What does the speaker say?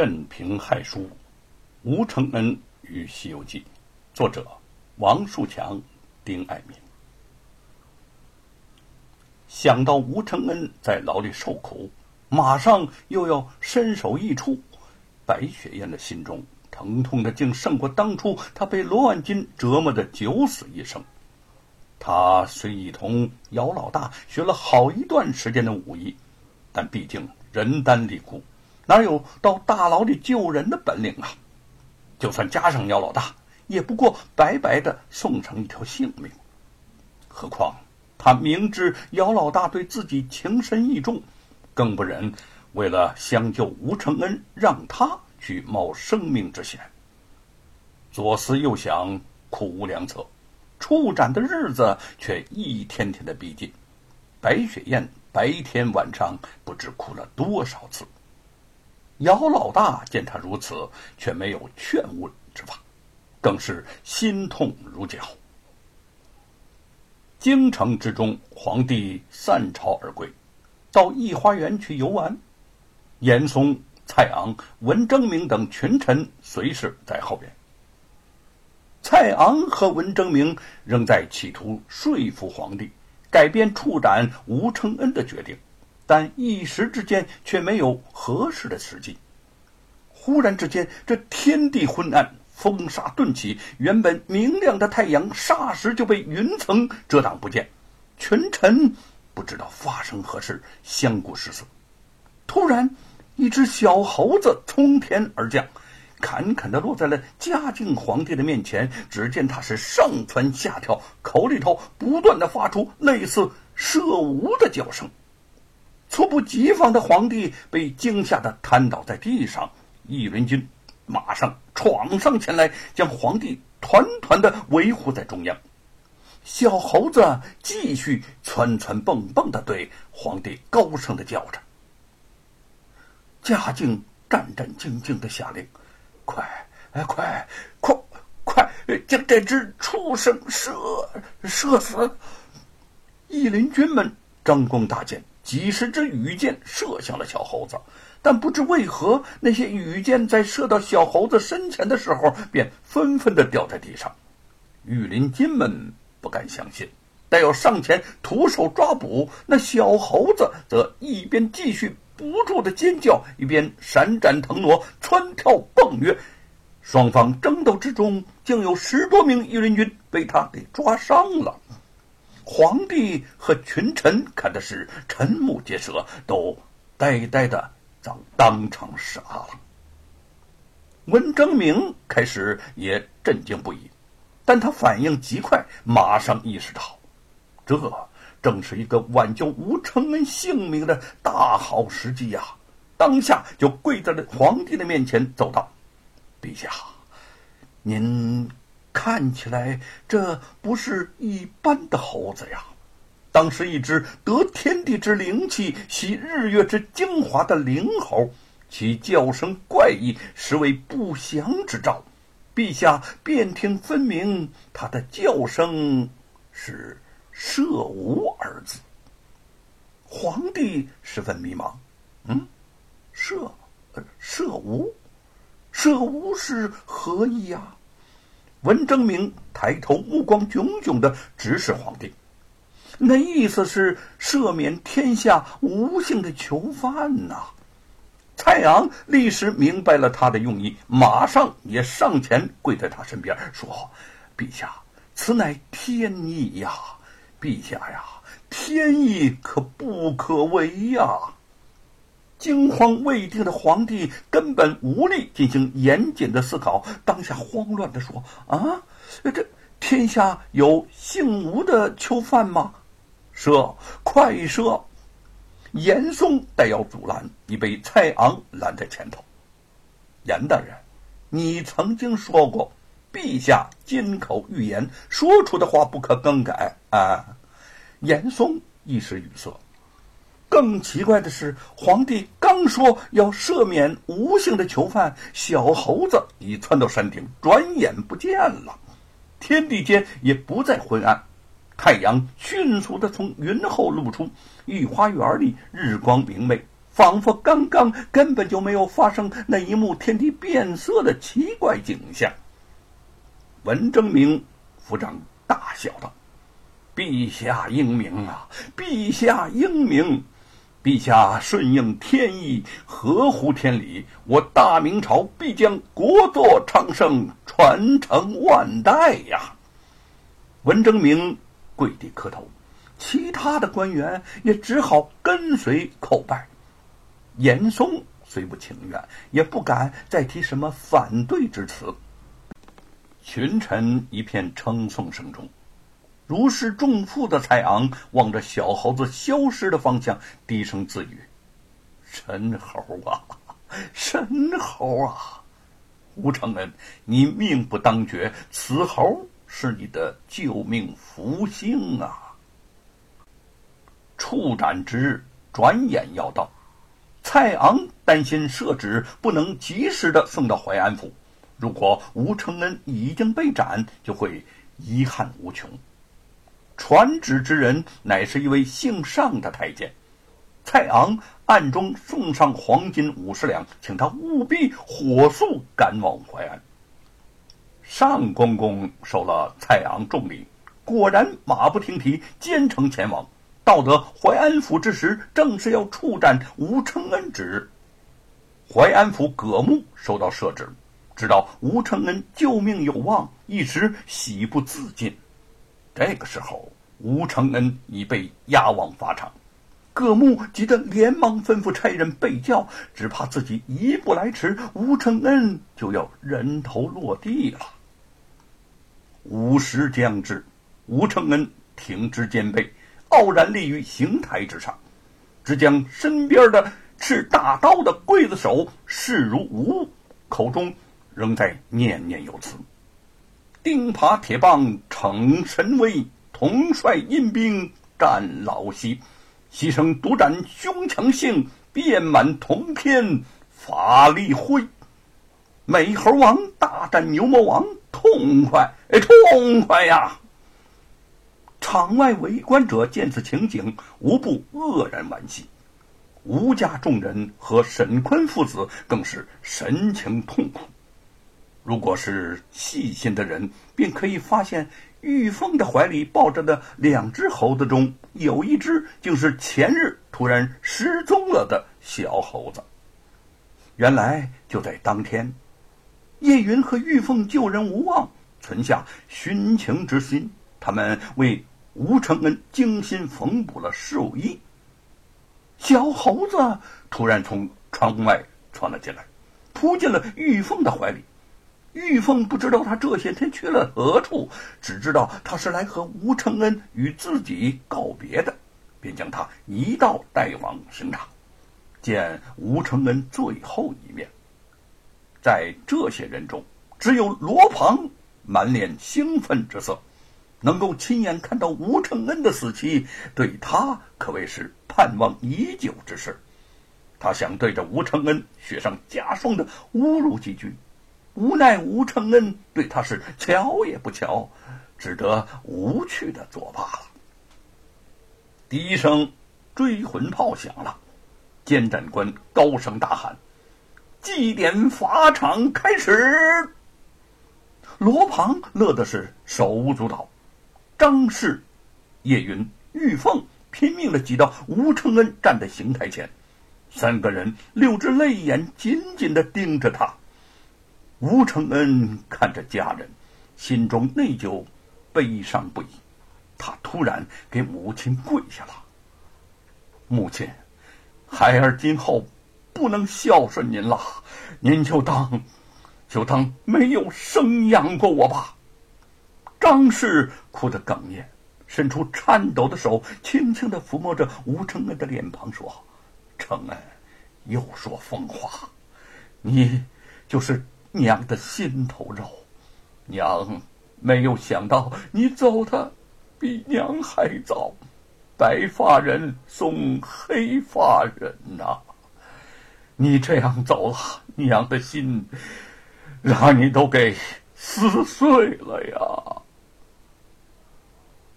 镇平害书，吴承恩与《西游记》，作者王树强、丁爱民。想到吴承恩在牢里受苦，马上又要身首异处，白雪燕的心中疼痛的竟胜过当初他被罗万金折磨的九死一生。他虽已同姚老大学了好一段时间的武艺，但毕竟人单力孤。哪有到大牢里救人的本领啊？就算加上姚老大，也不过白白的送上一条性命。何况他明知姚老大对自己情深意重，更不忍为了相救吴承恩，让他去冒生命之险。左思右想，苦无良策，处斩的日子却一天天的逼近。白雪燕白天晚上不知哭了多少次。姚老大见他如此，却没有劝慰之法，更是心痛如绞。京城之中，皇帝散朝而归，到御花园去游玩。严嵩、蔡昂、文征明等群臣随侍在后边。蔡昂和文征明仍在企图说服皇帝改变处斩吴承恩的决定。但一时之间却没有合适的时机。忽然之间，这天地昏暗，风沙顿起，原本明亮的太阳霎时就被云层遮挡不见。群臣不知道发生何事，相顾失色。突然，一只小猴子从天而降，坎坎的落在了嘉靖皇帝的面前。只见他是上蹿下跳，口里头不断的发出类似射无的叫声。猝不及防的皇帝被惊吓得瘫倒在地上，御林军马上闯上前来，将皇帝团团的围护在中央。小猴子继续窜窜蹦蹦的对皇帝高声的叫着。嘉靖战战兢兢的下令：“快，哎，快，快，快，将这只畜生射射死！”御林军们张弓搭箭。几十支羽箭射向了小猴子，但不知为何，那些羽箭在射到小猴子身前的时候，便纷纷的掉在地上。御林军们不敢相信，待要上前徒手抓捕那小猴子，则一边继续不住的尖叫，一边闪展腾挪、窜跳蹦跃。双方争斗之中，竟有十多名御林军被他给抓伤了。皇帝和群臣看的是瞠目结舌，都呆呆的遭当场杀了。文征明开始也震惊不已，但他反应极快，马上意识到，这正是一个挽救吴承恩性命的大好时机呀！当下就跪在了皇帝的面前，奏道：“陛下，您。”看起来这不是一般的猴子呀，当是一只得天地之灵气、吸日月之精华的灵猴，其叫声怪异，实为不祥之兆。陛下辨听分明，它的叫声是“射无”二字。皇帝十分迷茫，嗯，射，射无，射无是何意呀？文征明抬头，目光炯炯的直视皇帝，那意思是赦免天下无姓的囚犯呐。蔡昂立时明白了他的用意，马上也上前跪在他身边说：“陛下，此乃天意呀！陛下呀，天意可不可违呀？”惊慌未定的皇帝根本无力进行严谨的思考，当下慌乱的说：“啊，这天下有姓吴的囚犯吗？赦，快赦！”严嵩待要阻拦，已被蔡昂拦在前头。严大人，你曾经说过，陛下金口玉言，说出的话不可更改啊！严嵩一时语塞。更奇怪的是，皇帝刚说要赦免吴姓的囚犯，小猴子已窜到山顶，转眼不见了。天地间也不再昏暗，太阳迅速的从云后露出，御花园里日光明媚，仿佛刚刚根本就没有发生那一幕天地变色的奇怪景象。文征明府长大笑道：“陛下英明啊！陛下英明！陛下顺应天意，合乎天理，我大明朝必将国祚昌盛，传承万代呀！”文征明跪地磕头。其他的官员也只好跟随叩拜。严嵩虽不情愿，也不敢再提什么反对之词。群臣一片称颂声中，如释重负的蔡昂望着小猴子消失的方向，低声自语：“神猴啊，神猴啊！吴承恩，你命不当绝，此猴是你的救命福星啊！”处斩之日转眼要到，蔡昂担心赦旨不能及时的送到淮安府，如果吴承恩已经被斩，就会遗憾无穷。传旨之人乃是一位姓尚的太监，蔡昂暗中送上黄金五十两，请他务必火速赶往淮安。尚公公受了蔡昂重礼，果然马不停蹄，兼程前往。到得淮安府之时，正是要处斩吴承恩之日。淮安府葛木收到赦旨，知道吴承恩救命有望，一时喜不自禁。这个时候，吴承恩已被押往法场，葛木急得连忙吩咐差人备轿，只怕自己一步来迟，吴承恩就要人头落地了。午时将至，吴承恩挺直肩背。傲然立于刑台之上，只将身边的持大刀的刽子手视如无物，口中仍在念念有词：“钉耙铁棒逞神威，统帅阴兵战老西，牺牲独斩胸强性，遍满铜篇法力辉。美猴王大战牛魔王，痛快哎，痛快呀！”场外围观者见此情景，无不愕然惋惜。吴家众人和沈坤父子更是神情痛苦。如果是细心的人，便可以发现玉凤的怀里抱着的两只猴子中，有一只竟是前日突然失踪了的小猴子。原来就在当天，叶云和玉凤救人无望，存下寻情之心，他们为。吴承恩精心缝补了寿衣。小猴子突然从窗外窜了进来，扑进了玉凤的怀里。玉凤不知道他这些天去了何处，只知道他是来和吴承恩与自己告别的，便将他一道带往刑场，见吴承恩最后一面。在这些人中，只有罗庞满脸兴奋之色。能够亲眼看到吴承恩的死期，对他可谓是盼望已久之事。他想对着吴承恩雪上加霜的侮辱几句，无奈吴承恩对他是瞧也不瞧，只得无趣的作罢了。第一声追魂炮响了，监斩官高声大喊：“祭典法场开始！”罗庞乐的是手舞足蹈。张氏、叶云、玉凤拼命的挤到吴承恩站在刑台前，三个人六只泪眼紧紧的盯着他。吴承恩看着家人，心中内疚、悲伤不已。他突然给母亲跪下了：“母亲，孩儿今后不能孝顺您了，您就当，就当没有生养过我吧。”张氏哭得哽咽，伸出颤抖的手，轻轻的抚摸着吴承恩的脸庞，说：“承恩，又说疯话，你就是娘的心头肉。娘没有想到你走的比娘还早，白发人送黑发人呐！你这样走了，娘的心让你都给撕碎了呀！”